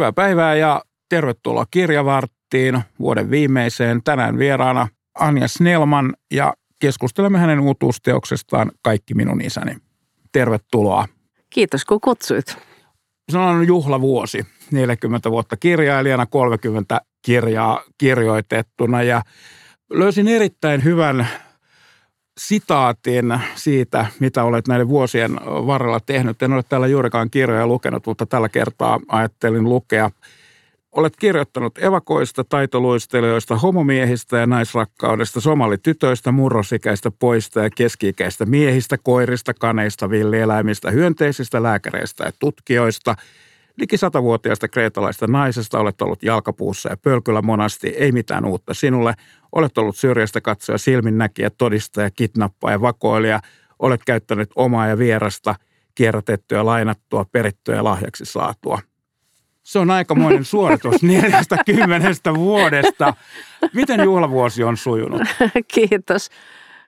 Hyvää päivää ja tervetuloa kirjavarttiin vuoden viimeiseen. Tänään vieraana Anja Snellman ja keskustelemme hänen uutuusteoksestaan Kaikki minun isäni. Tervetuloa. Kiitos kun kutsuit. Se on juhlavuosi, 40 vuotta kirjailijana, 30 kirjaa kirjoitettuna ja löysin erittäin hyvän sitaatin siitä, mitä olet näiden vuosien varrella tehnyt. En ole täällä juurikaan kirjoja lukenut, mutta tällä kertaa ajattelin lukea. Olet kirjoittanut evakoista, taitoluistelijoista, homomiehistä ja naisrakkaudesta, somalitytöistä, murrosikäistä poista ja keski-ikäistä miehistä, koirista, kaneista, villieläimistä, hyönteisistä, lääkäreistä ja tutkijoista – Liki satavuotiaasta kreetalaista naisesta olet ollut jalkapuussa ja pölkyllä monasti, ei mitään uutta sinulle. Olet ollut syrjästä katsoja, silminnäkijä, todistaja, kidnappaaja, vakoilija. Olet käyttänyt omaa ja vierasta, kierrätettyä, lainattua, perittyä ja lahjaksi saatua. Se on aikamoinen suoritus 40 vuodesta. Miten juhlavuosi on sujunut? Kiitos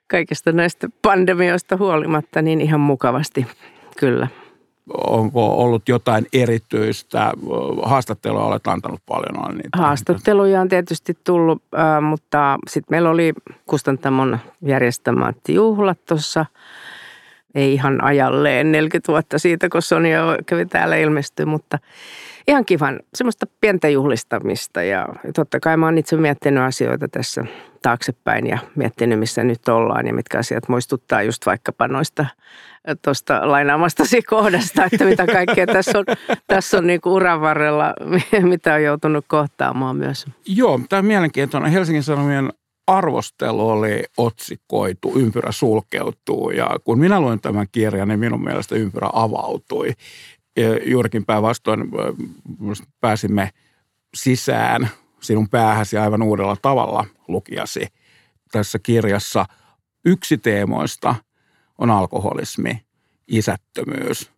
kaikista näistä pandemioista huolimatta niin ihan mukavasti, kyllä onko ollut jotain erityistä? Haastatteluja olet antanut paljon. On niitä. Haastatteluja on tietysti tullut, mutta sitten meillä oli Kustantamon järjestämät juhlat tuossa. Ei ihan ajalleen 40 vuotta siitä, kun Sonia kävi täällä ilmestyä, mutta ihan kivan semmoista pientä juhlistamista. Ja totta kai mä oon itse miettinyt asioita tässä taaksepäin ja miettinyt, missä nyt ollaan ja mitkä asiat muistuttaa just vaikkapa noista tuosta lainaamastasi kohdasta, että mitä kaikkea tässä on, tässä on niin uran varrella, mitä on joutunut kohtaamaan myös. Joo, tämä on mielenkiintoinen. Helsingin Sanomien arvostelu oli otsikoitu, ympyrä sulkeutuu ja kun minä luin tämän kirjan, niin minun mielestä ympyrä avautui. Ja juurikin päinvastoin pääsimme sisään sinun päähäsi aivan uudella tavalla lukijasi tässä kirjassa. Yksi teemoista – on alkoholismi, isättömyys,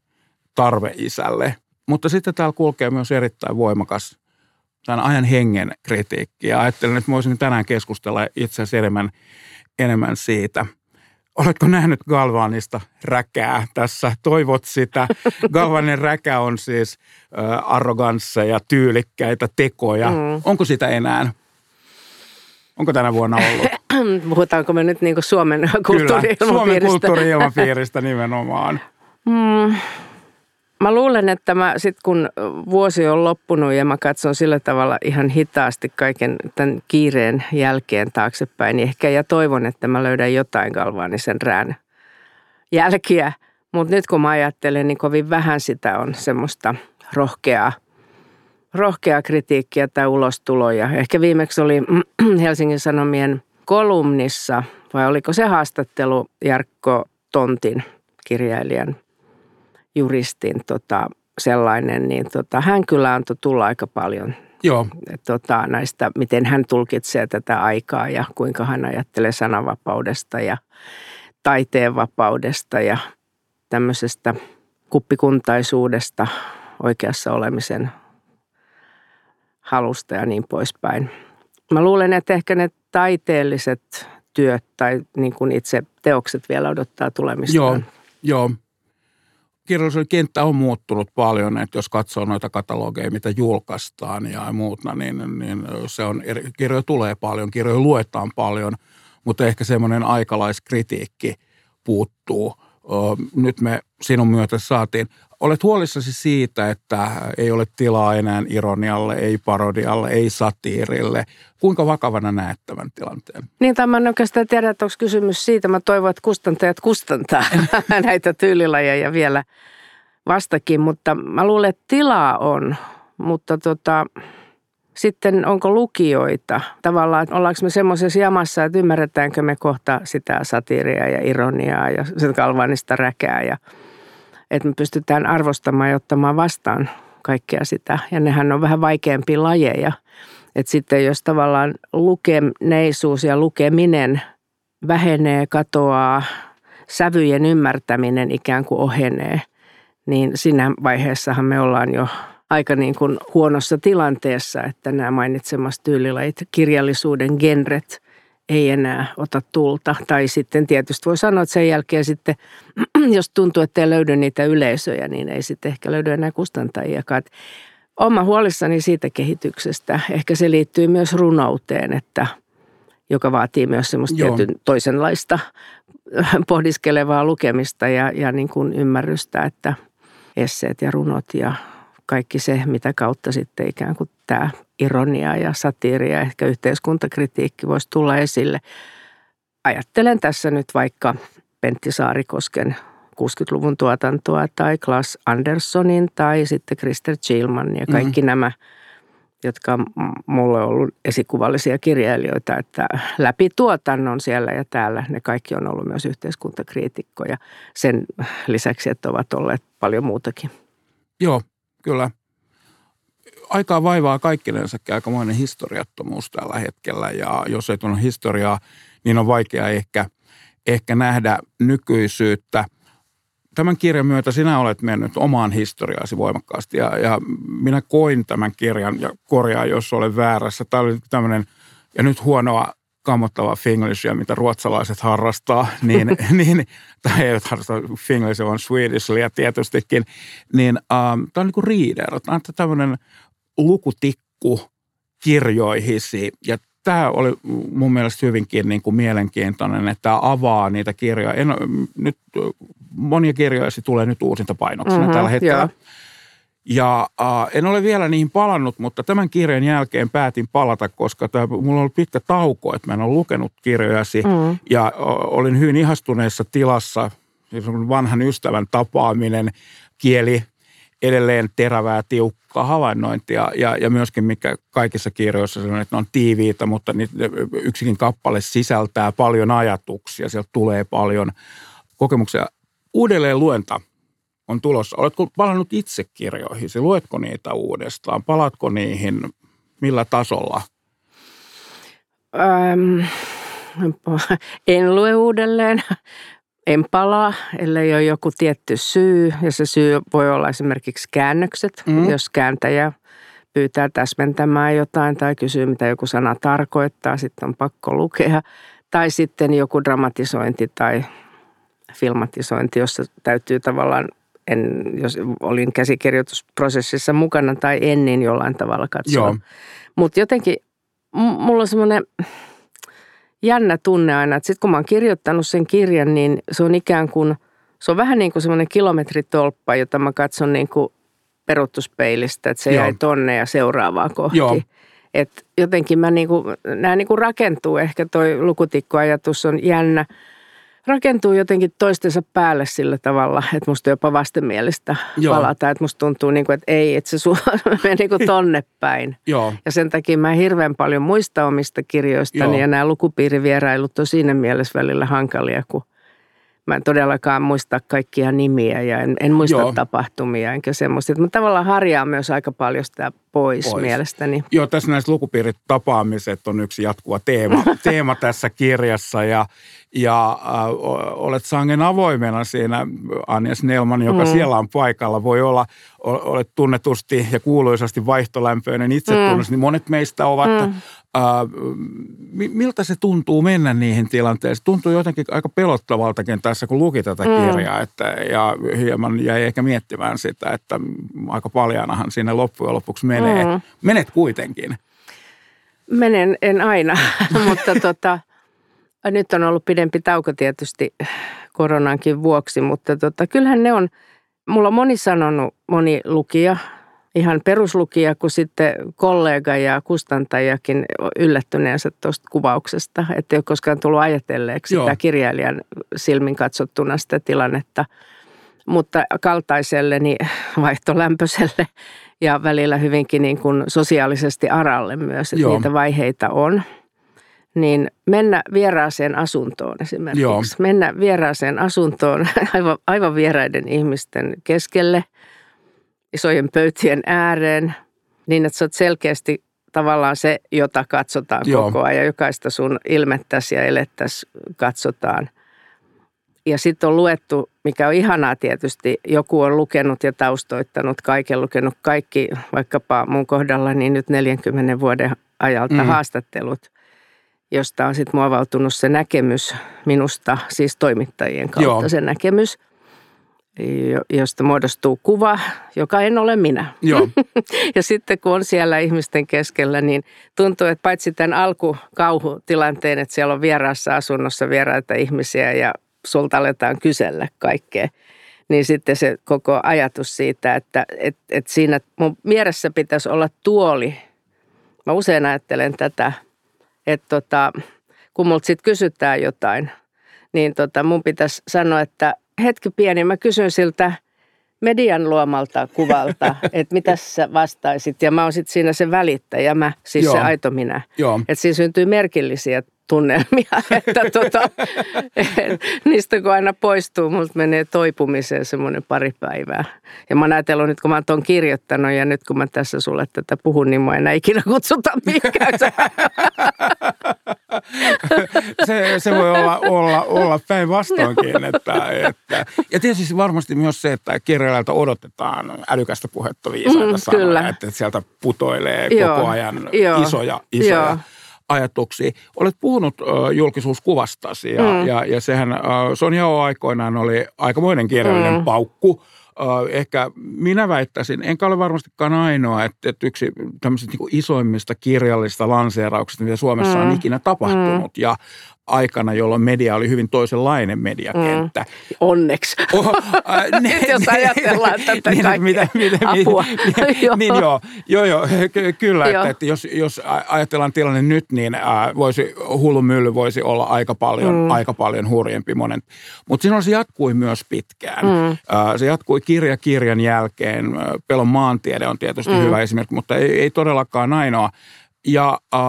tarve isälle. Mutta sitten täällä kulkee myös erittäin voimakas tämän ajan hengen kritiikki. Ja ajattelin, että voisin tänään keskustella itse asiassa enemmän, enemmän siitä. Oletko nähnyt Galvanista räkää tässä? Toivot sitä. Galvanin räkä on siis äh, ja tyylikkäitä tekoja. Mm. Onko sitä enää? Onko tänä vuonna ollut? Puhutaanko me nyt niin Suomen kulttuuri-ilmapiiristä? Suomen kulttuuri-ilmapiiristä nimenomaan. Mm. Mä luulen, että mä sit kun vuosi on loppunut ja mä katson sillä tavalla ihan hitaasti kaiken tämän kiireen jälkeen taaksepäin, niin ehkä ja toivon, että mä löydän jotain galvaanisen rään jälkiä. Mutta nyt kun mä ajattelen, niin kovin vähän sitä on semmoista rohkeaa – rohkeaa kritiikkiä tai ulostuloja. Ehkä viimeksi oli Helsingin Sanomien kolumnissa, vai oliko se haastattelu Jarkko Tontin kirjailijan juristin tota, sellainen, niin tota, hän kyllä antoi tulla aika paljon Joo. Tota, näistä, miten hän tulkitsee tätä aikaa ja kuinka hän ajattelee sananvapaudesta ja taiteen vapaudesta ja tämmöisestä kuppikuntaisuudesta oikeassa olemisen halusta ja niin poispäin. Mä luulen, että ehkä ne taiteelliset työt tai niin kuin itse teokset vielä odottaa tulemistaan. Joo, joo. Kirjallisuuden kenttä on muuttunut paljon, että jos katsoo noita katalogeja, mitä julkaistaan ja muuta, niin, niin se on, kirjoja tulee paljon, kirjoja luetaan paljon, mutta ehkä semmoinen aikalaiskritiikki puuttuu. Nyt me sinun myötä saatiin Olet huolissasi siitä, että ei ole tilaa enää ironialle, ei parodialle, ei satiirille. Kuinka vakavana näet tämän tilanteen? Niin, tämä en oikeastaan tiedä, että onko kysymys siitä. Mä toivon, että kustantajat kustantaa näitä tyylilajeja vielä vastakin, mutta mä luulen, että tilaa on. Mutta tota, sitten onko lukijoita? Tavallaan, ollaanko me semmoisessa jamassa, että ymmärretäänkö me kohta sitä satiiria ja ironiaa ja sen kalvanista räkää ja – että me pystytään arvostamaan ja ottamaan vastaan kaikkea sitä. Ja nehän on vähän vaikeampia lajeja. Että sitten jos tavallaan lukeneisuus ja lukeminen vähenee, katoaa, sävyjen ymmärtäminen ikään kuin ohenee, niin siinä vaiheessahan me ollaan jo aika niin kuin huonossa tilanteessa, että nämä mainitsemassa tyylilajit, kirjallisuuden genret ei enää ota tulta. Tai sitten tietysti voi sanoa, että sen jälkeen sitten, jos tuntuu, että ei löydy niitä yleisöjä, niin ei sitten ehkä löydy enää kustantajiakaan. Oma huolissani siitä kehityksestä. Ehkä se liittyy myös runouteen, että, joka vaatii myös semmoista tietyn toisenlaista pohdiskelevaa lukemista ja, ja niin kuin ymmärrystä, että esseet ja runot ja kaikki se, mitä kautta sitten ikään kuin tämä ironia ja satiiri ja ehkä yhteiskuntakritiikki voisi tulla esille. Ajattelen tässä nyt vaikka Pentti Saarikosken 60-luvun tuotantoa tai Klaas Anderssonin tai sitten Krister Chilman ja kaikki mm-hmm. nämä, jotka mulle on ollut esikuvallisia kirjailijoita, että läpi tuotannon siellä ja täällä ne kaikki on ollut myös yhteiskuntakriitikkoja sen lisäksi, että ovat olleet paljon muutakin. Joo, kyllä. Aikaa vaivaa kaikkinensakin aikamoinen historiattomuus tällä hetkellä ja jos ei tunne historiaa, niin on vaikea ehkä, ehkä nähdä nykyisyyttä – tämän kirjan myötä sinä olet mennyt omaan historiaasi voimakkaasti ja, ja minä koin tämän kirjan ja korjaa, jos olen väärässä. Tämä oli tämmöinen, ja nyt huonoa kammottavaa finglishia, mitä ruotsalaiset harrastaa, niin, niin tai eivät harrasta finglishia, vaan swedishia tietystikin, niin um, tämä on niin kuin reader. Tämä on tämmöinen lukutikku kirjoihisi ja tämä oli mun mielestä hyvinkin niin kuin mielenkiintoinen, että tämä avaa niitä kirjoja. En, nyt monia kirjoja tulee nyt uusinta painoksena mm-hmm, tällä hetkellä. Joo. Ja äh, en ole vielä niihin palannut, mutta tämän kirjan jälkeen päätin palata, koska tämä, mulla on ollut pitkä tauko, että mä en ole lukenut kirjojasi. Mm. Ja olin hyvin ihastuneessa tilassa, siis vanhan ystävän tapaaminen, kieli edelleen terävää, tiukkaa havainnointia ja, ja myöskin mikä kaikissa kirjoissa on, että ne on tiiviitä, mutta yksikin kappale sisältää paljon ajatuksia, sieltä tulee paljon kokemuksia. Uudelleen luenta on tulossa. Oletko palannut itse kirjoihin? Luetko niitä uudestaan? Palatko niihin? Millä tasolla? Ähm, en lue uudelleen en palaa, ellei ole joku tietty syy. Ja se syy voi olla esimerkiksi käännökset, mm. jos kääntäjä pyytää täsmentämään jotain tai kysyy, mitä joku sana tarkoittaa, sitten on pakko lukea. Tai sitten joku dramatisointi tai filmatisointi, jossa täytyy tavallaan, en, jos olin käsikirjoitusprosessissa mukana tai en, niin jollain tavalla katsoa. Mutta jotenkin mulla on semmoinen jännä tunne aina, että sitten kun mä oon kirjoittanut sen kirjan, niin se on ikään kuin, se on vähän niin kuin semmoinen kilometritolppa, jota mä katson niin kuin peruttuspeilistä, että se Joo. jäi tonne ja seuraavaa kohti. Joo. Et jotenkin mä niin kuin, nämä niin kuin rakentuu, ehkä toi lukutikkoajatus on jännä – rakentuu jotenkin toistensa päälle sillä tavalla, että musta jopa vastenmielistä Joo. palata. Että musta tuntuu niin kuin, että ei, että se menee niin kuin tonne päin. Joo. Ja sen takia mä hirveän paljon muista omista kirjoistani Joo. ja nämä lukupiirivierailut on siinä mielessä välillä hankalia, kun – Mä en todellakaan muista kaikkia nimiä ja en, en muista Joo. tapahtumia enkä semmoista. Mä tavallaan harjaan myös aika paljon sitä pois, pois. mielestäni. Joo, tässä näissä lukupiirit tapaamiset on yksi jatkuva teema, teema tässä kirjassa ja, ja äh, olet sangen avoimena siinä, Anja Snellman, joka mm. siellä on paikalla. Voi olla, olet tunnetusti ja kuuluisasti vaihtolämpöinen itsetunnus, mm. niin monet meistä ovat mm. Uh, miltä se tuntuu mennä niihin tilanteisiin? Tuntuu jotenkin aika pelottavaltakin tässä, kun luki tätä mm. kirjaa, että, ja hieman jäi ehkä miettimään sitä, että aika paljanahan siinä loppujen lopuksi menee. Mm. Menet kuitenkin. Menen, en aina, mutta tota, nyt on ollut pidempi tauko tietysti koronankin vuoksi, mutta tota, kyllähän ne on, mulla on moni sanonut, moni lukija – ihan peruslukija kuin sitten kollega ja kustantajakin yllättyneensä tuosta kuvauksesta, että ei ole koskaan tullut ajatelleeksi Joo. sitä kirjailijan silmin katsottuna sitä tilannetta. Mutta kaltaiselle, vaihtolämpöiselle ja välillä hyvinkin niin kuin sosiaalisesti aralle myös, että Joo. niitä vaiheita on. Niin mennä vieraaseen asuntoon esimerkiksi. Joo. Mennä vieraaseen asuntoon aivan, aivan vieraiden ihmisten keskelle – isojen pöytien ääreen niin, että sä oot selkeästi tavallaan se, jota katsotaan Joo. koko ajan. Jokaista sun ilmettäsi ja elettäsi katsotaan. Ja sitten on luettu, mikä on ihanaa tietysti, joku on lukenut ja taustoittanut kaiken, lukenut kaikki, vaikkapa mun kohdalla, niin nyt 40 vuoden ajalta mm. haastattelut, josta on sitten muovautunut se näkemys minusta, siis toimittajien kautta Joo. se näkemys – josta muodostuu kuva, joka en ole minä. Joo. ja sitten kun on siellä ihmisten keskellä, niin tuntuu, että paitsi tämän alkukauhutilanteen, että siellä on vieraassa asunnossa vieraita ihmisiä ja sulta aletaan kysellä kaikkea, niin sitten se koko ajatus siitä, että et, et siinä mun mielessä pitäisi olla tuoli. Mä usein ajattelen tätä, että tota, kun multa sitten kysytään jotain, niin tota, mun pitäisi sanoa, että hetki pieni, mä kysyn siltä median luomalta kuvalta, että mitä sä vastaisit. Ja mä oon sitten siinä se välittäjä, mä, siis Joo. se aito minä. Että siinä syntyy merkillisiä tunnelmia, että tota, et, niistä kun aina poistuu, multa menee toipumiseen semmoinen pari päivää. Ja mä oon ajatellut nyt, kun mä oon kirjoittanut ja nyt kun mä tässä sulle tätä puhun, niin mä enää ikinä kutsuta mihinkään. se, se voi olla, olla, olla päinvastoinkin. Että, että, ja tietysti varmasti myös se, että kirjailijalta odotetaan älykästä puhetta viisaita mm, sanoja, kyllä. että sieltä putoilee Joo. koko ajan Joo. isoja, isoja Joo ajatuksia. Olet puhunut julkisuuskuvastasi ja, mm. ja, ja sehän Sonja aikoinaan oli aikamoinen kirjallinen mm. paukku. Ehkä minä väittäisin, enkä ole varmastikaan ainoa, että, että yksi tämmöisistä niin isoimmista kirjallisista lanseerauksista, mitä Suomessa mm. on ikinä tapahtunut. Mm. Ja aikana, jolloin media oli hyvin toisenlainen mediakenttä. Mm. Onneksi. Oh, äh, ne, Jos ajatellaan ne, tätä niin, mitä, mitä, apua. Niin, joo. niin joo, joo, joo kyllä. Että, että jos, jos ajatellaan tilanne nyt, niin äh, voisi, hullun mylly voisi olla aika paljon, mm. aika paljon hurjempi monen. Mutta silloin se jatkui myös pitkään. Mm. Äh, se jatkui kirja kirjan jälkeen. Pelon maantiede on tietysti mm. hyvä esimerkki, mutta ei, ei todellakaan ainoa. Ja äh,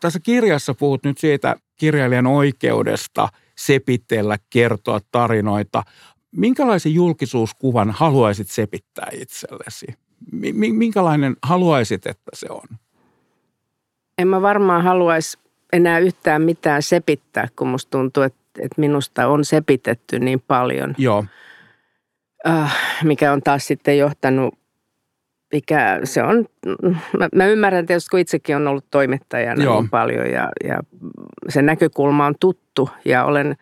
tässä kirjassa puhut nyt siitä kirjailijan oikeudesta sepitellä, kertoa tarinoita. Minkälaisen julkisuuskuvan haluaisit sepittää itsellesi? Minkälainen haluaisit, että se on? En mä varmaan haluaisi enää yhtään mitään sepittää, kun musta tuntuu, että, että minusta on sepitetty niin paljon. Joo. Äh, mikä on taas sitten johtanut mikä se on, mä, mä ymmärrän tietysti, kun itsekin on ollut toimittajana Joo. niin paljon ja, ja se näkökulma on tuttu ja olen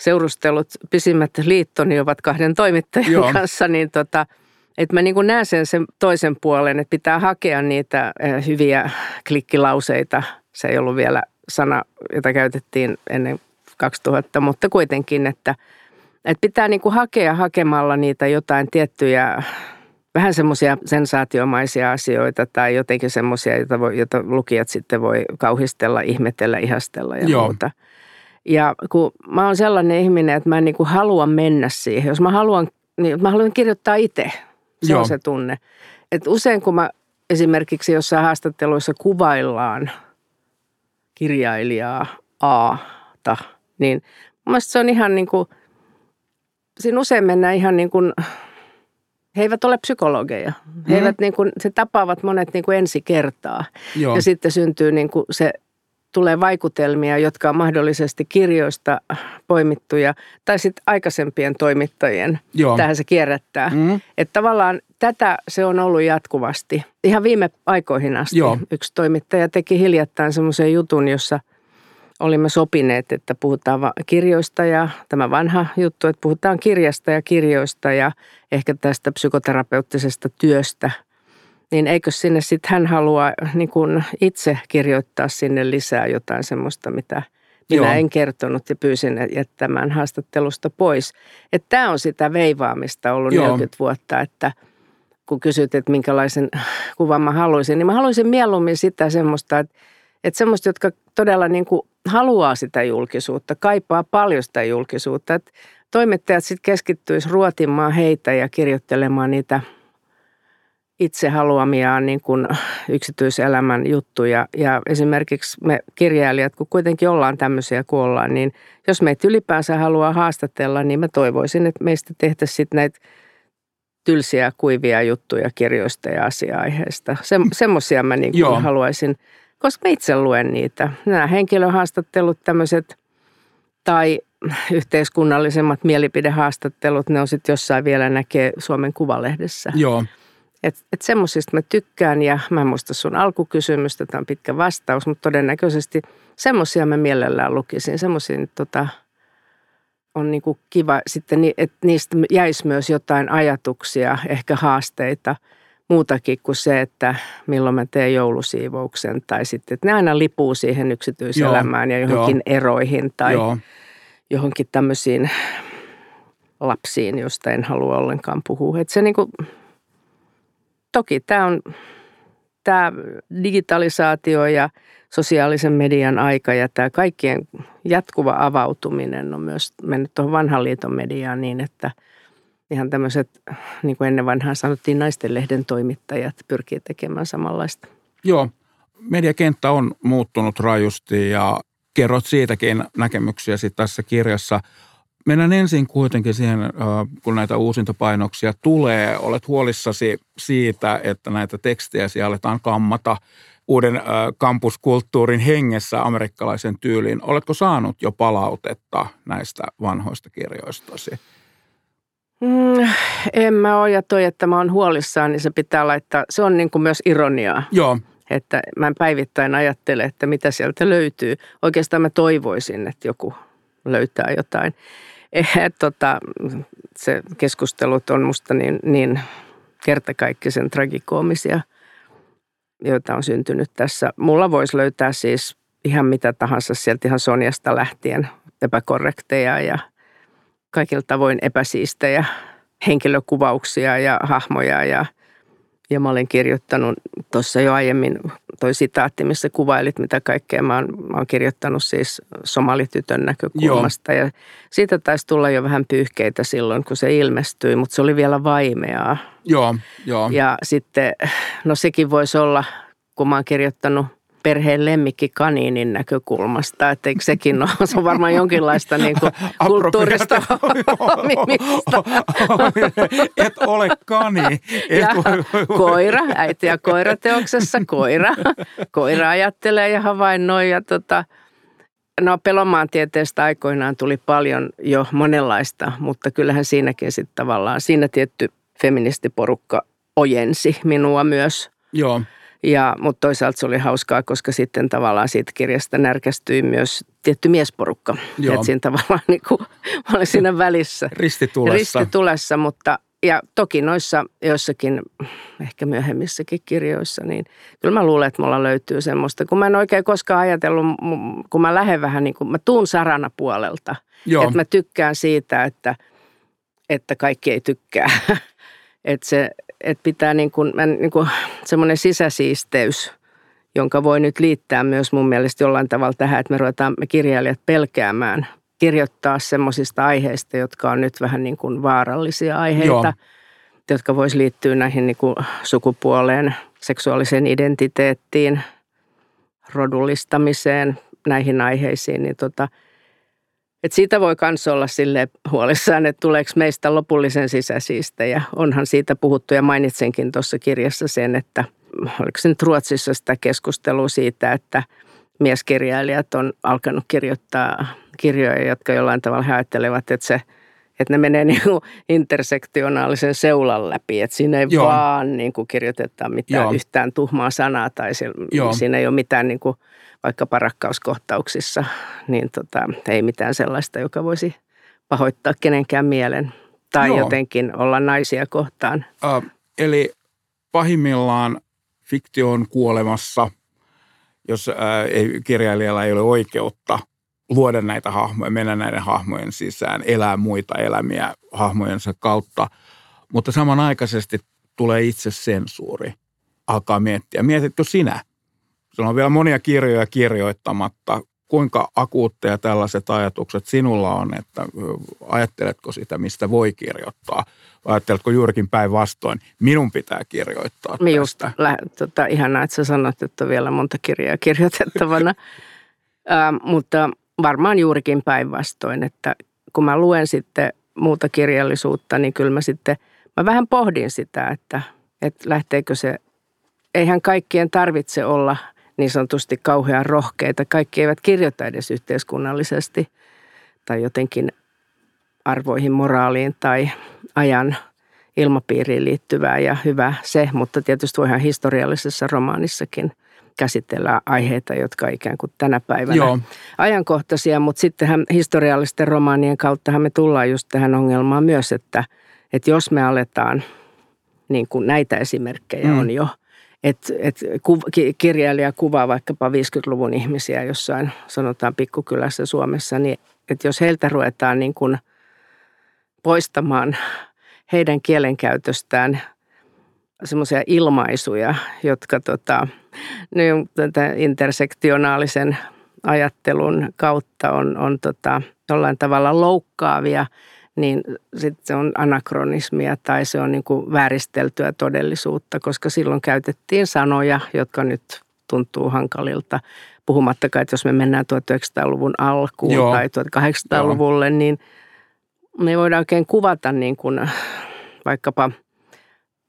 seurustellut pisimmät liittoni ovat kahden toimittajan Joo. kanssa, niin tota, että mä niin kuin näen sen, sen toisen puolen, että pitää hakea niitä eh, hyviä klikkilauseita. Se ei ollut vielä sana, jota käytettiin ennen 2000, mutta kuitenkin, että, että pitää niin kuin hakea hakemalla niitä jotain tiettyjä vähän semmoisia sensaatiomaisia asioita tai jotenkin semmoisia, joita, voi, joita lukijat sitten voi kauhistella, ihmetellä, ihastella ja Joo. muuta. Ja kun mä oon sellainen ihminen, että mä en niin kuin halua mennä siihen. Jos mä haluan, niin mä haluan kirjoittaa itse. Se Joo. on se tunne. Et usein kun mä esimerkiksi jossain haastatteluissa kuvaillaan kirjailijaa A-ta, niin mun se on ihan niin kuin, siinä usein mennään ihan niin kuin he eivät ole psykologeja. He mm. eivät niin kuin, se tapaavat monet niin kuin ensi kertaa. Joo. Ja sitten syntyy niin kuin se, tulee vaikutelmia, jotka on mahdollisesti kirjoista poimittuja tai sitten aikaisempien toimittajien. Joo. Tähän se kierrättää. Mm. Että tavallaan tätä se on ollut jatkuvasti. Ihan viime aikoihin asti Joo. yksi toimittaja teki hiljattain semmoisen jutun, jossa – olimme sopineet, että puhutaan kirjoista ja tämä vanha juttu, että puhutaan kirjasta ja kirjoista ja ehkä tästä psykoterapeuttisesta työstä. Niin eikö sinne sitten hän halua niin kuin itse kirjoittaa sinne lisää jotain semmoista, mitä minä Joo. en kertonut ja pyysin jättämään haastattelusta pois. Että tämä on sitä veivaamista ollut Joo. 40 vuotta, että kun kysyt, että minkälaisen kuvan mä haluaisin, niin mä haluaisin mieluummin sitä semmoista, että, että semmoista, jotka todella niin kuin haluaa sitä julkisuutta, kaipaa paljon sitä julkisuutta. Että toimittajat sitten keskittyisivät ruotimaan heitä ja kirjoittelemaan niitä itse haluamiaan niin kuin yksityiselämän juttuja. Ja esimerkiksi me kirjailijat, kun kuitenkin ollaan tämmöisiä kuin ollaan, niin jos meitä ylipäänsä haluaa haastatella, niin mä toivoisin, että meistä tehtäisiin sitten näitä tylsiä, kuivia juttuja kirjoista ja asia-aiheista. Se, semmoisia mä niin kuin haluaisin – koska mä itse luen niitä. Nämä henkilöhaastattelut tämmöiset tai yhteiskunnallisemmat mielipidehaastattelut, ne on sitten jossain vielä näkee Suomen Kuvalehdessä. Joo. Et, et semmoisista mä tykkään ja mä en muista sun alkukysymystä, tämä on pitkä vastaus, mutta todennäköisesti semmoisia mä mielellään lukisin, semmoisia tota, on niin kuin kiva sitten, että niistä jäisi myös jotain ajatuksia, ehkä haasteita, muutakin kuin se, että milloin mä teen joulusiivouksen tai sitten, että ne aina lipuu siihen yksityiselämään Joo, ja johonkin jo. eroihin tai Joo. johonkin tämmöisiin lapsiin, josta en halua ollenkaan puhua. Että se niin kuin, toki tämä on tämä digitalisaatio ja sosiaalisen median aika ja tämä kaikkien jatkuva avautuminen on myös mennyt tuohon vanhan liiton mediaan niin, että ihan tämmöiset, niin kuin ennen vanhaa sanottiin, naistenlehden toimittajat pyrkii tekemään samanlaista. Joo, mediakenttä on muuttunut rajusti ja kerrot siitäkin näkemyksiä tässä kirjassa – Mennään ensin kuitenkin siihen, kun näitä uusintapainoksia tulee. Olet huolissasi siitä, että näitä tekstejä siellä aletaan kammata uuden kampuskulttuurin hengessä amerikkalaisen tyyliin. Oletko saanut jo palautetta näistä vanhoista kirjoistasi? Mm, en mä ole, ja toi, että mä oon huolissaan, niin se pitää laittaa, se on niin kuin myös ironiaa. Joo. Että mä en päivittäin ajattele, että mitä sieltä löytyy. Oikeastaan mä toivoisin, että joku löytää jotain eh, tota, se keskustelut on musta niin, niin kertakaikkisen tragikoomisia, joita on syntynyt tässä. Mulla voisi löytää siis ihan mitä tahansa sieltä ihan Sonjasta lähtien epäkorrekteja ja kaikilla tavoin epäsiistejä henkilökuvauksia ja hahmoja ja – ja mä olen kirjoittanut tuossa jo aiemmin toi sitaatti, missä kuvailit, mitä kaikkea mä oon, mä oon kirjoittanut siis somalitytön näkökulmasta. Joo. Ja siitä taisi tulla jo vähän pyyhkeitä silloin, kun se ilmestyi, mutta se oli vielä vaimeaa. Joo, joo. Ja sitten, no sekin voisi olla, kun mä oon kirjoittanut – perheen lemmikki kaniinin näkökulmasta. Että eikö sekin ole, se on varmaan jonkinlaista niin kuin kulttuurista. Et ole kani. Et ja koira, äiti ja koirateoksessa koira. Koira ajattelee ja havainnoi ja tota, No Pelomaan tieteestä aikoinaan tuli paljon jo monenlaista, mutta kyllähän siinäkin sitten tavallaan, siinä tietty feministiporukka ojensi minua myös. Joo. Ja, mutta toisaalta se oli hauskaa, koska sitten tavallaan siitä kirjasta närkästyi myös tietty miesporukka. Joo. Että siinä tavallaan niin kuin, mä olin siinä välissä. Ristitulessa. Ristitulessa, mutta ja toki noissa joissakin, ehkä myöhemmissäkin kirjoissa, niin kyllä mä luulen, että mulla löytyy semmoista, kun mä en oikein koskaan ajatellut, kun mä lähden vähän niin kuin, mä tuun sarana puolelta. Joo. Että mä tykkään siitä, että, että kaikki ei tykkää. Että se, että pitää niin kuin, niin kuin semmoinen sisäsiisteys, jonka voi nyt liittää myös mun mielestä jollain tavalla tähän, että me ruvetaan me kirjailijat pelkäämään kirjoittaa semmoisista aiheista, jotka on nyt vähän niin kuin vaarallisia aiheita, Joo. jotka voisi liittyä näihin niin kuin sukupuoleen, seksuaaliseen identiteettiin, rodullistamiseen, näihin aiheisiin, niin tota – et siitä voi myös olla sille huolissaan, että tuleeko meistä lopullisen sisäsiistejä. Onhan siitä puhuttu ja mainitsenkin tuossa kirjassa sen, että oliko se nyt Ruotsissa sitä keskustelua siitä, että mieskirjailijat on alkanut kirjoittaa kirjoja, jotka jollain tavalla he ajattelevat, että se että ne menee niin kuin intersektionaalisen seulan läpi, että siinä ei Joo. vaan niin kuin kirjoiteta mitään Joo. yhtään tuhmaa sanaa tai se, siinä ei ole mitään niin kuin – vaikkapa rakkauskohtauksissa, niin tota, ei mitään sellaista, joka voisi pahoittaa kenenkään mielen tai Joo. jotenkin olla naisia kohtaan. Äh, eli pahimmillaan fiktio on kuolemassa, jos äh, ei, kirjailijalla ei ole oikeutta luoda näitä hahmoja, mennä näiden hahmojen sisään, elää muita elämiä hahmojensa kautta. Mutta samanaikaisesti tulee itse sensuuri. Alkaa miettiä, mietitkö sinä – Sulla on vielä monia kirjoja kirjoittamatta. Kuinka akuutteja tällaiset ajatukset sinulla on, että ajatteletko sitä, mistä voi kirjoittaa? Vai ajatteletko juurikin päinvastoin, minun pitää kirjoittaa tästä? Just, lä, tota, ihanaa, että sä sanot, että on vielä monta kirjaa kirjoitettavana. äh, mutta varmaan juurikin päinvastoin, että kun mä luen sitten muuta kirjallisuutta, niin kyllä mä sitten, mä vähän pohdin sitä, että, että lähteekö se, eihän kaikkien tarvitse olla – niin sanotusti kauhean rohkeita. Kaikki eivät kirjoita edes yhteiskunnallisesti tai jotenkin arvoihin, moraaliin tai ajan ilmapiiriin liittyvää ja hyvä se, mutta tietysti voihan historiallisessa romaanissakin käsitellä aiheita, jotka ikään kuin tänä päivänä Joo. ajankohtaisia, mutta sittenhän historiallisten romaanien kauttahan me tullaan just tähän ongelmaan myös, että, että jos me aletaan, niin kuin näitä esimerkkejä mm. on jo, että et kirjailija kuvaa vaikkapa 50-luvun ihmisiä jossain, sanotaan pikkukylässä Suomessa, niin että jos heiltä ruvetaan niin kuin poistamaan heidän kielenkäytöstään semmoisia ilmaisuja, jotka tota, niin tätä intersektionaalisen ajattelun kautta on, on tota, jollain tavalla loukkaavia, niin sitten se on anakronismia tai se on niin kuin vääristeltyä todellisuutta, koska silloin käytettiin sanoja, jotka nyt tuntuu hankalilta. Puhumattakaan, että jos me mennään 1900-luvun alkuun Joo. tai 1800-luvulle, Joo. niin me ei voida oikein kuvata niin kuin vaikkapa –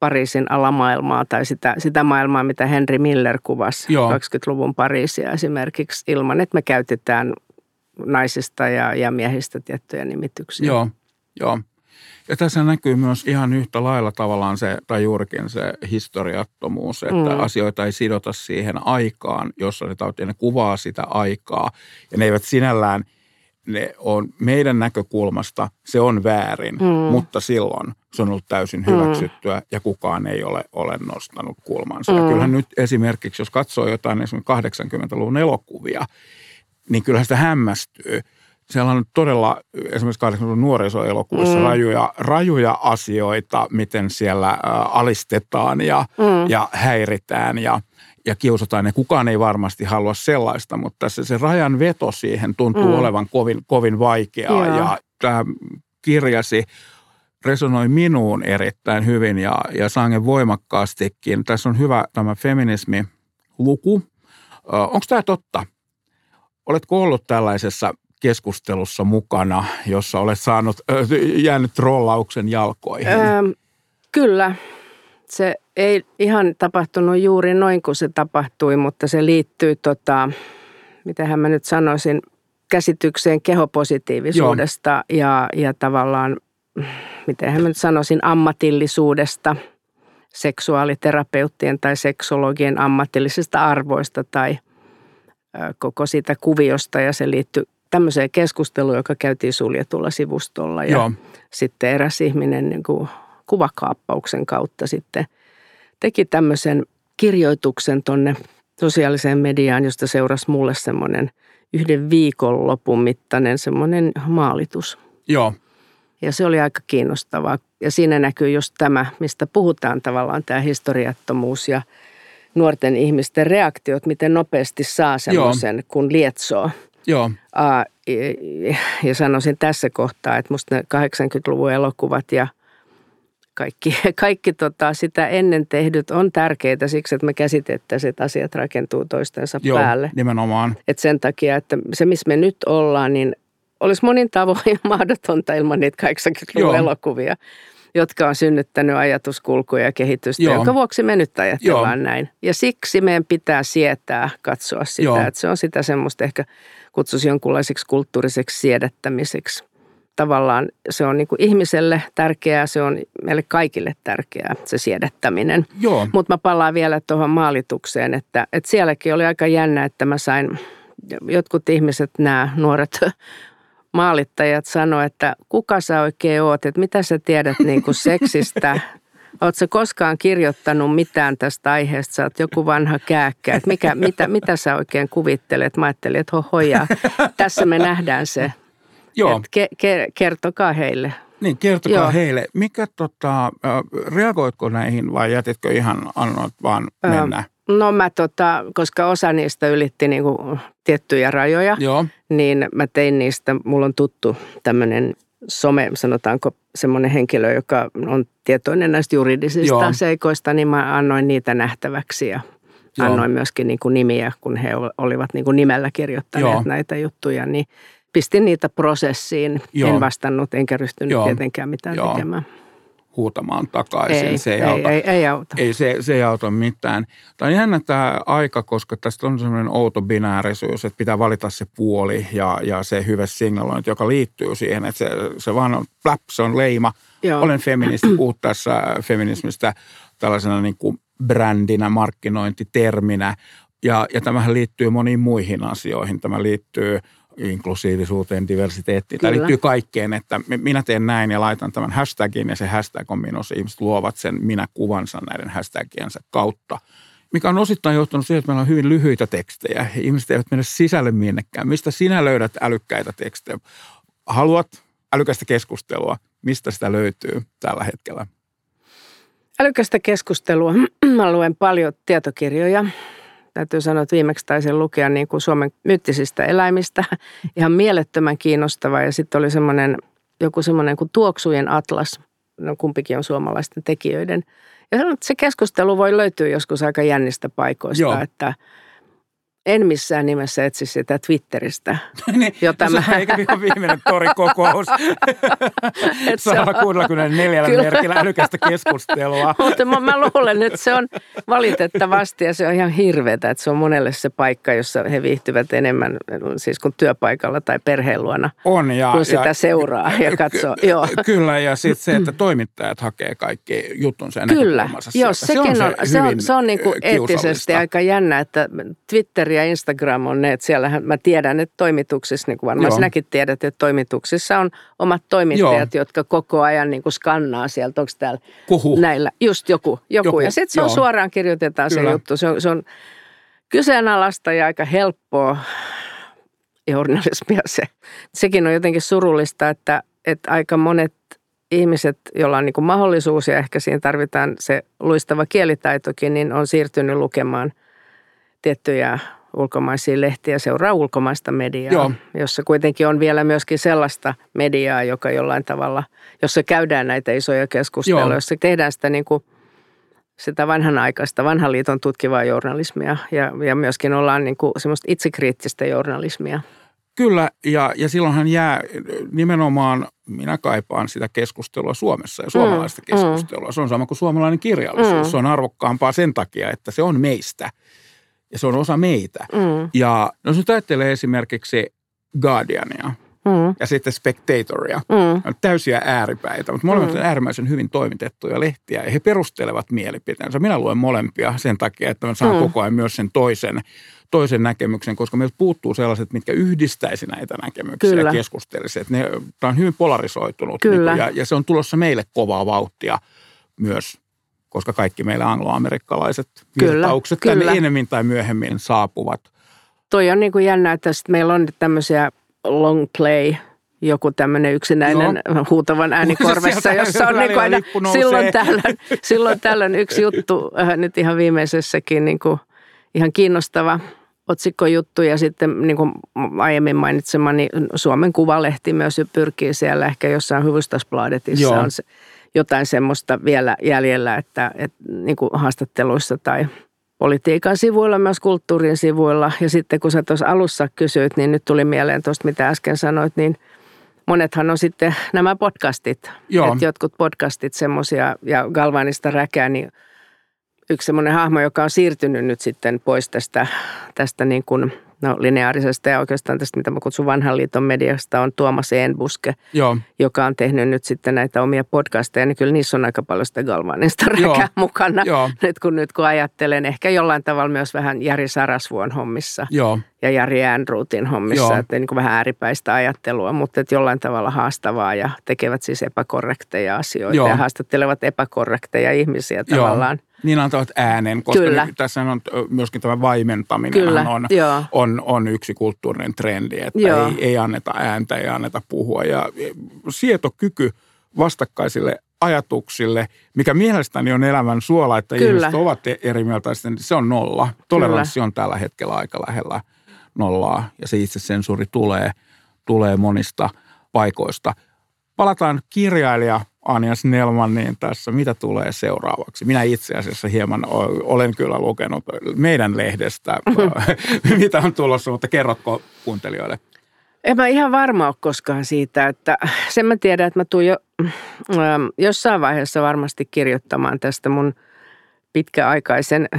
Pariisin alamaailmaa tai sitä, sitä maailmaa, mitä Henry Miller kuvasi Joo. 20-luvun Pariisia esimerkiksi ilman, että me käytetään naisista ja, ja miehistä tiettyjä nimityksiä. Joo, joo. Ja tässä näkyy myös ihan yhtä lailla tavallaan se, tai juurikin se historiattomuus, että mm. asioita ei sidota siihen aikaan, jossa ne tautia, ne kuvaa sitä aikaa. Ja ne eivät sinällään – ne on meidän näkökulmasta se on väärin, mm. mutta silloin se on ollut täysin hyväksyttyä mm. ja kukaan ei ole, ole nostanut kulmansa. Mm. Ja kyllähän nyt esimerkiksi, jos katsoo jotain esimerkiksi 80-luvun elokuvia, niin kyllähän sitä hämmästyy. Siellä on todella esimerkiksi 80-luvun nuorisoelokuvissa mm. rajuja, rajuja asioita, miten siellä ä, alistetaan ja, mm. ja häiritään ja – ja kiusataan. Ja kukaan ei varmasti halua sellaista, mutta se, se rajan veto siihen tuntuu mm. olevan kovin, kovin vaikeaa. Joo. Ja tämä kirjasi resonoi minuun erittäin hyvin ja, ja sangen voimakkaastikin. Tässä on hyvä tämä feminismi-luku. Onko tämä totta? Oletko ollut tällaisessa keskustelussa mukana, jossa olet saanut, jäänyt trollauksen jalkoihin? Öö, kyllä se ei ihan tapahtunut juuri noin kuin se tapahtui, mutta se liittyy, tota, mitähän mä nyt sanoisin, käsitykseen kehopositiivisuudesta ja, ja tavallaan, miten mä nyt sanoisin, ammatillisuudesta, seksuaaliterapeuttien tai seksologien ammatillisista arvoista tai koko siitä kuviosta ja se liittyy tämmöiseen keskusteluun, joka käytiin suljetulla sivustolla ja Joo. sitten eräs ihminen niin kuin kuvakaappauksen kautta sitten teki tämmöisen kirjoituksen tonne sosiaaliseen mediaan, josta seurasi mulle semmoinen yhden viikonlopun mittainen semmoinen maalitus. Joo. Ja se oli aika kiinnostavaa. Ja siinä näkyy just tämä, mistä puhutaan tavallaan, tämä historiattomuus ja nuorten ihmisten reaktiot, miten nopeasti saa semmoisen, kun lietsoo. Joo. ja sanoisin tässä kohtaa, että musta ne 80-luvun elokuvat ja – kaikki, kaikki tota, sitä ennen tehdyt on tärkeitä siksi, että me käsitettäisiin, että asiat rakentuu toistensa Joo, päälle. nimenomaan. Et sen takia, että se missä me nyt ollaan, niin olisi monin tavoin mahdotonta ilman niitä 80-luvun elokuvia, jotka on synnyttänyt ajatuskulkuja ja kehitystä, Joo. jonka vuoksi me nyt ajatellaan Joo. näin. Ja siksi meidän pitää sietää katsoa sitä, Joo. että se on sitä semmoista ehkä kutsuisi jonkunlaiseksi kulttuuriseksi siedättämiseksi tavallaan se on niin kuin ihmiselle tärkeää, se on meille kaikille tärkeää, se siedättäminen. Mutta mä palaan vielä tuohon maalitukseen, että, että sielläkin oli aika jännä, että mä sain, jotkut ihmiset, nämä nuoret maalittajat sanoivat, että kuka sä oikein oot, että mitä sä tiedät niin kuin seksistä, Oletko koskaan kirjoittanut mitään tästä aiheesta? Sä oot joku vanha kääkkä. Että mikä, mitä, mitä sä oikein kuvittelet? Mä ajattelin, että hohoja. Tässä me nähdään se Joo. Et ke, ke, kertokaa heille. Niin, kertokaa Joo. heille. Mikä tota, reagoitko näihin vai jätitkö ihan annot vaan mennä? No mä tota, koska osa niistä ylitti niinku tiettyjä rajoja, Joo. niin mä tein niistä, mulla on tuttu tämmöinen some, sanotaanko semmoinen henkilö, joka on tietoinen näistä juridisista Joo. seikoista, niin mä annoin niitä nähtäväksi ja Joo. annoin myöskin niin kuin nimiä, kun he olivat niin kuin nimellä kirjoittaneet Joo. näitä juttuja, niin pistin niitä prosessiin. Joo. En vastannut enkä ryhtynyt Joo. tietenkään mitään Joo. tekemään. Huutamaan takaisin. Ei, se ei, ei, auta. ei, ei auta. Ei, se, se ei auta mitään. Tämä on jännä tämä aika, koska tästä on sellainen outo binäärisyys, että pitää valita se puoli ja, ja se hyvä signalointi, joka liittyy siihen, että se, se vaan on plap, se on leima. Joo. Olen feministi, puhut tässä feminismistä tällaisena niin kuin brändinä, markkinointiterminä Ja, ja tämähän liittyy moniin muihin asioihin. Tämä liittyy inklusiivisuuteen, diversiteettiin. Tämä liittyy kaikkeen, että minä teen näin ja laitan tämän hashtagin ja se hashtag on minussa. Ihmiset luovat sen minä-kuvansa näiden hashtagiensa kautta mikä on osittain johtunut siihen, että meillä on hyvin lyhyitä tekstejä. Ihmiset eivät mene sisälle minnekään. Mistä sinä löydät älykkäitä tekstejä? Haluat älykästä keskustelua. Mistä sitä löytyy tällä hetkellä? Älykästä keskustelua. Mä luen paljon tietokirjoja. Täytyy sanoa, että viimeksi taisin lukea niin kuin Suomen myyttisistä eläimistä. Ihan mielettömän kiinnostava. Ja sitten oli semmoinen, joku semmoinen kuin Tuoksujen atlas. No kumpikin on suomalaisten tekijöiden. Ja se keskustelu voi löytyä joskus aika jännistä paikoista, Joo. että – en missään nimessä etsi sitä Twitteristä. niin, jota no, mä... eikä viimeinen torikokous. 164 merkillä älykästä keskustelua. Mutta mä, mä luulen, että se on valitettavasti ja se on ihan hirveätä, että se on monelle se paikka, jossa he viihtyvät enemmän siis kuin työpaikalla tai perheen luona. On ja, kun sitä ja, seuraa ja katsoo. Ky- Joo. Kyllä ja sitten se, että toimittajat hakee kaikki juttunsa ja Kyllä, joo, sekin se on, se, se on, se on niin kuin eettisesti aika jännä, että Twitter ja Instagram on ne, että siellähän mä tiedän, että toimituksissa, niin kuin varmaan Joo. sinäkin tiedät, että toimituksissa on omat toimittajat, Joo. jotka koko ajan niin kuin skannaa sieltä, onko täällä Kuhu. näillä, just joku. joku. joku. Ja sitten se on Joo. suoraan kirjoitetaan Kyllä. se juttu. Se on, se on kyseenalaista ja aika helppoa journalismia se. Sekin on jotenkin surullista, että, että aika monet ihmiset, joilla on niin kuin mahdollisuus ja ehkä siinä tarvitaan se luistava kielitaitokin, niin on siirtynyt lukemaan – tiettyjä ulkomaisia lehtiä, seuraa ulkomaista mediaa, Joo. jossa kuitenkin on vielä myöskin sellaista mediaa, joka jollain tavalla, jossa käydään näitä isoja keskusteluja, Joo. jossa tehdään sitä niin kuin sitä vanhanaikaista, vanhan liiton tutkivaa journalismia ja, ja myöskin ollaan niin kuin semmoista itsekriittistä journalismia. Kyllä, ja, ja silloinhan jää nimenomaan, minä kaipaan sitä keskustelua Suomessa ja suomalaista mm, keskustelua. Mm. Se on sama kuin suomalainen kirjallisuus. Mm. Se on arvokkaampaa sen takia, että se on meistä – ja se on osa meitä. Mm. Ja no, jos nyt ajattelee esimerkiksi Guardiania mm. ja sitten Spectatoria, mm. on täysiä ääripäitä, mutta molemmat mm. on äärimmäisen hyvin toimitettuja lehtiä ja he perustelevat mielipiteensä. Minä luen molempia sen takia, että mä saan mm. koko ajan myös sen toisen, toisen näkemyksen, koska meiltä puuttuu sellaiset, mitkä yhdistäisi näitä näkemyksiä Kyllä. ja keskustelisi. Ne, tämä on hyvin polarisoitunut Kyllä. Niin, ja, ja se on tulossa meille kovaa vauhtia myös koska kaikki meillä angloamerikkalaiset virtaukset kyllä, tänne enemmän tai myöhemmin saapuvat. Toi on niin kuin jännä, että meillä on tämmöisiä long play joku tämmöinen yksinäinen Joo. huutavan äänikorvessa, jossa on niin aina silloin tällöin, silloin tällöin yksi juttu, äh, nyt ihan viimeisessäkin niin kuin ihan kiinnostava otsikkojuttu ja sitten niin kuin aiemmin mainitsemani Suomen Kuvalehti myös pyrkii siellä ehkä jossain Hufvudstadsbladetissa on se jotain semmoista vielä jäljellä, että, että niin kuin haastatteluissa tai politiikan sivuilla, myös kulttuurin sivuilla. Ja sitten kun sä tuossa alussa kysyit, niin nyt tuli mieleen tuosta, mitä äsken sanoit, niin monethan on sitten nämä podcastit. Joo. Että jotkut podcastit semmoisia ja Galvanista räkää, niin yksi semmoinen hahmo, joka on siirtynyt nyt sitten pois tästä, tästä niin kuin – no lineaarisesta ja oikeastaan tästä, mitä mä kutsun vanhan liiton mediasta, on Tuomas Enbuske, Joo. joka on tehnyt nyt sitten näitä omia podcasteja, niin kyllä niissä on aika paljon sitä galvanista räkää mukana. Joo. Nyt kun, nyt kun ajattelen, ehkä jollain tavalla myös vähän Jari Sarasvuon hommissa Joo. ja Jari Äänruutin hommissa, Joo. että niin kuin vähän ääripäistä ajattelua, mutta että jollain tavalla haastavaa ja tekevät siis epäkorrekteja asioita Joo. ja haastattelevat epäkorrekteja ihmisiä Joo. tavallaan – niin antavat äänen, koska Kyllä. tässä on myöskin tämä vaimentaminen Kyllä, on, on, on yksi kulttuurinen trendi, että ei, ei anneta ääntä, ei anneta puhua. Ja sietokyky vastakkaisille ajatuksille, mikä mielestäni on elämän suola, että Kyllä. ihmiset ovat eri mieltä, niin se on nolla. Toleranssi Kyllä. on tällä hetkellä aika lähellä nollaa ja se itse sensuuri tulee, tulee monista paikoista. Palataan kirjailija Anja Snellmaniin tässä, mitä tulee seuraavaksi. Minä itse asiassa hieman olen kyllä lukenut meidän lehdestä, mitä on tulossa, mutta kerrotko kuuntelijoille? En mä ihan varma ole koskaan siitä, että sen mä tiedän, että mä tuun jo ähm, jossain vaiheessa varmasti kirjoittamaan tästä mun pitkäaikaisen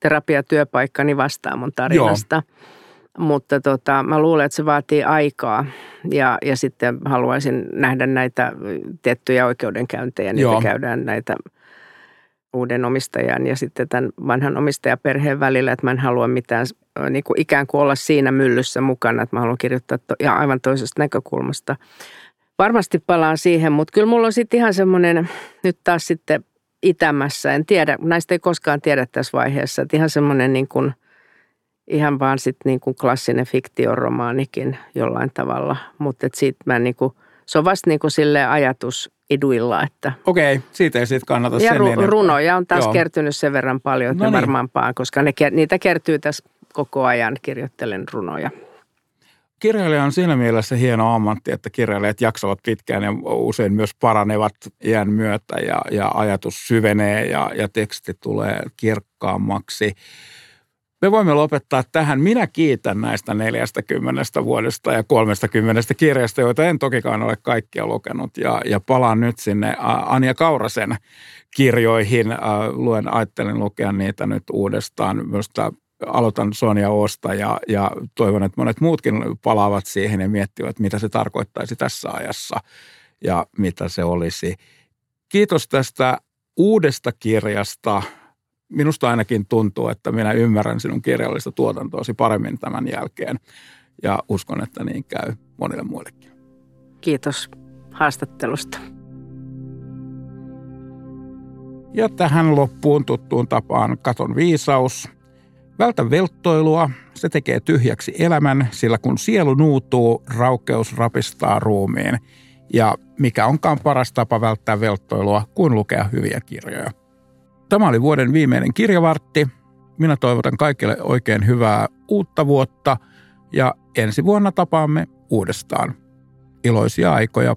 terapiatyöpaikkani vastaan mun tarinasta. Joo. Mutta tota, mä luulen, että se vaatii aikaa ja, ja sitten haluaisin nähdä näitä tiettyjä oikeudenkäyntejä. Niitä Joo. käydään näitä uuden omistajan ja sitten tämän vanhan omistajaperheen välillä, että mä en halua mitään niin kuin ikään kuin olla siinä myllyssä mukana, että mä haluan kirjoittaa to, ja aivan toisesta näkökulmasta. Varmasti palaan siihen, mutta kyllä mulla on sitten ihan semmoinen nyt taas sitten itämässä, en tiedä, näistä ei koskaan tiedä tässä vaiheessa, että ihan semmoinen niin kuin, ihan vaan sitten niin kuin klassinen fiktioromaanikin jollain tavalla, mutta siitä mä niin kuin, se on vasta niin kuin sille ajatus iduilla. Että. Okei, siitä ei sitten kannata ja sen ru- niin, runoja on taas Joo. kertynyt sen verran paljon, että no niin. varmaan paan, koska ne, niitä kertyy tässä koko ajan, kirjoittelen runoja. Kirjailija on siinä mielessä hieno ammatti, että kirjailijat jaksavat pitkään ja usein myös paranevat iän myötä ja, ja ajatus syvenee ja, ja teksti tulee kirkkaammaksi. Me voimme lopettaa tähän. Minä kiitän näistä 40 vuodesta ja 30 kirjasta, joita en tokikaan ole kaikkia lukenut. Ja, ja palaan nyt sinne Anja Kaurasen kirjoihin. Luen, ajattelen lukea niitä nyt uudestaan. Myös aloitan Sonja Osta ja, ja toivon, että monet muutkin palaavat siihen ja miettivät, mitä se tarkoittaisi tässä ajassa ja mitä se olisi. Kiitos tästä uudesta kirjasta. Minusta ainakin tuntuu, että minä ymmärrän sinun kirjallista tuotantoasi paremmin tämän jälkeen ja uskon, että niin käy monille muillekin. Kiitos haastattelusta. Ja tähän loppuun tuttuun tapaan katon viisaus – Vältä velttoilua, se tekee tyhjäksi elämän, sillä kun sielu nuutuu, raukeus rapistaa ruumiin. Ja mikä onkaan paras tapa välttää velttoilua kuin lukea hyviä kirjoja. Tämä oli vuoden viimeinen kirjavartti. Minä toivotan kaikille oikein hyvää uutta vuotta ja ensi vuonna tapaamme uudestaan. Iloisia aikoja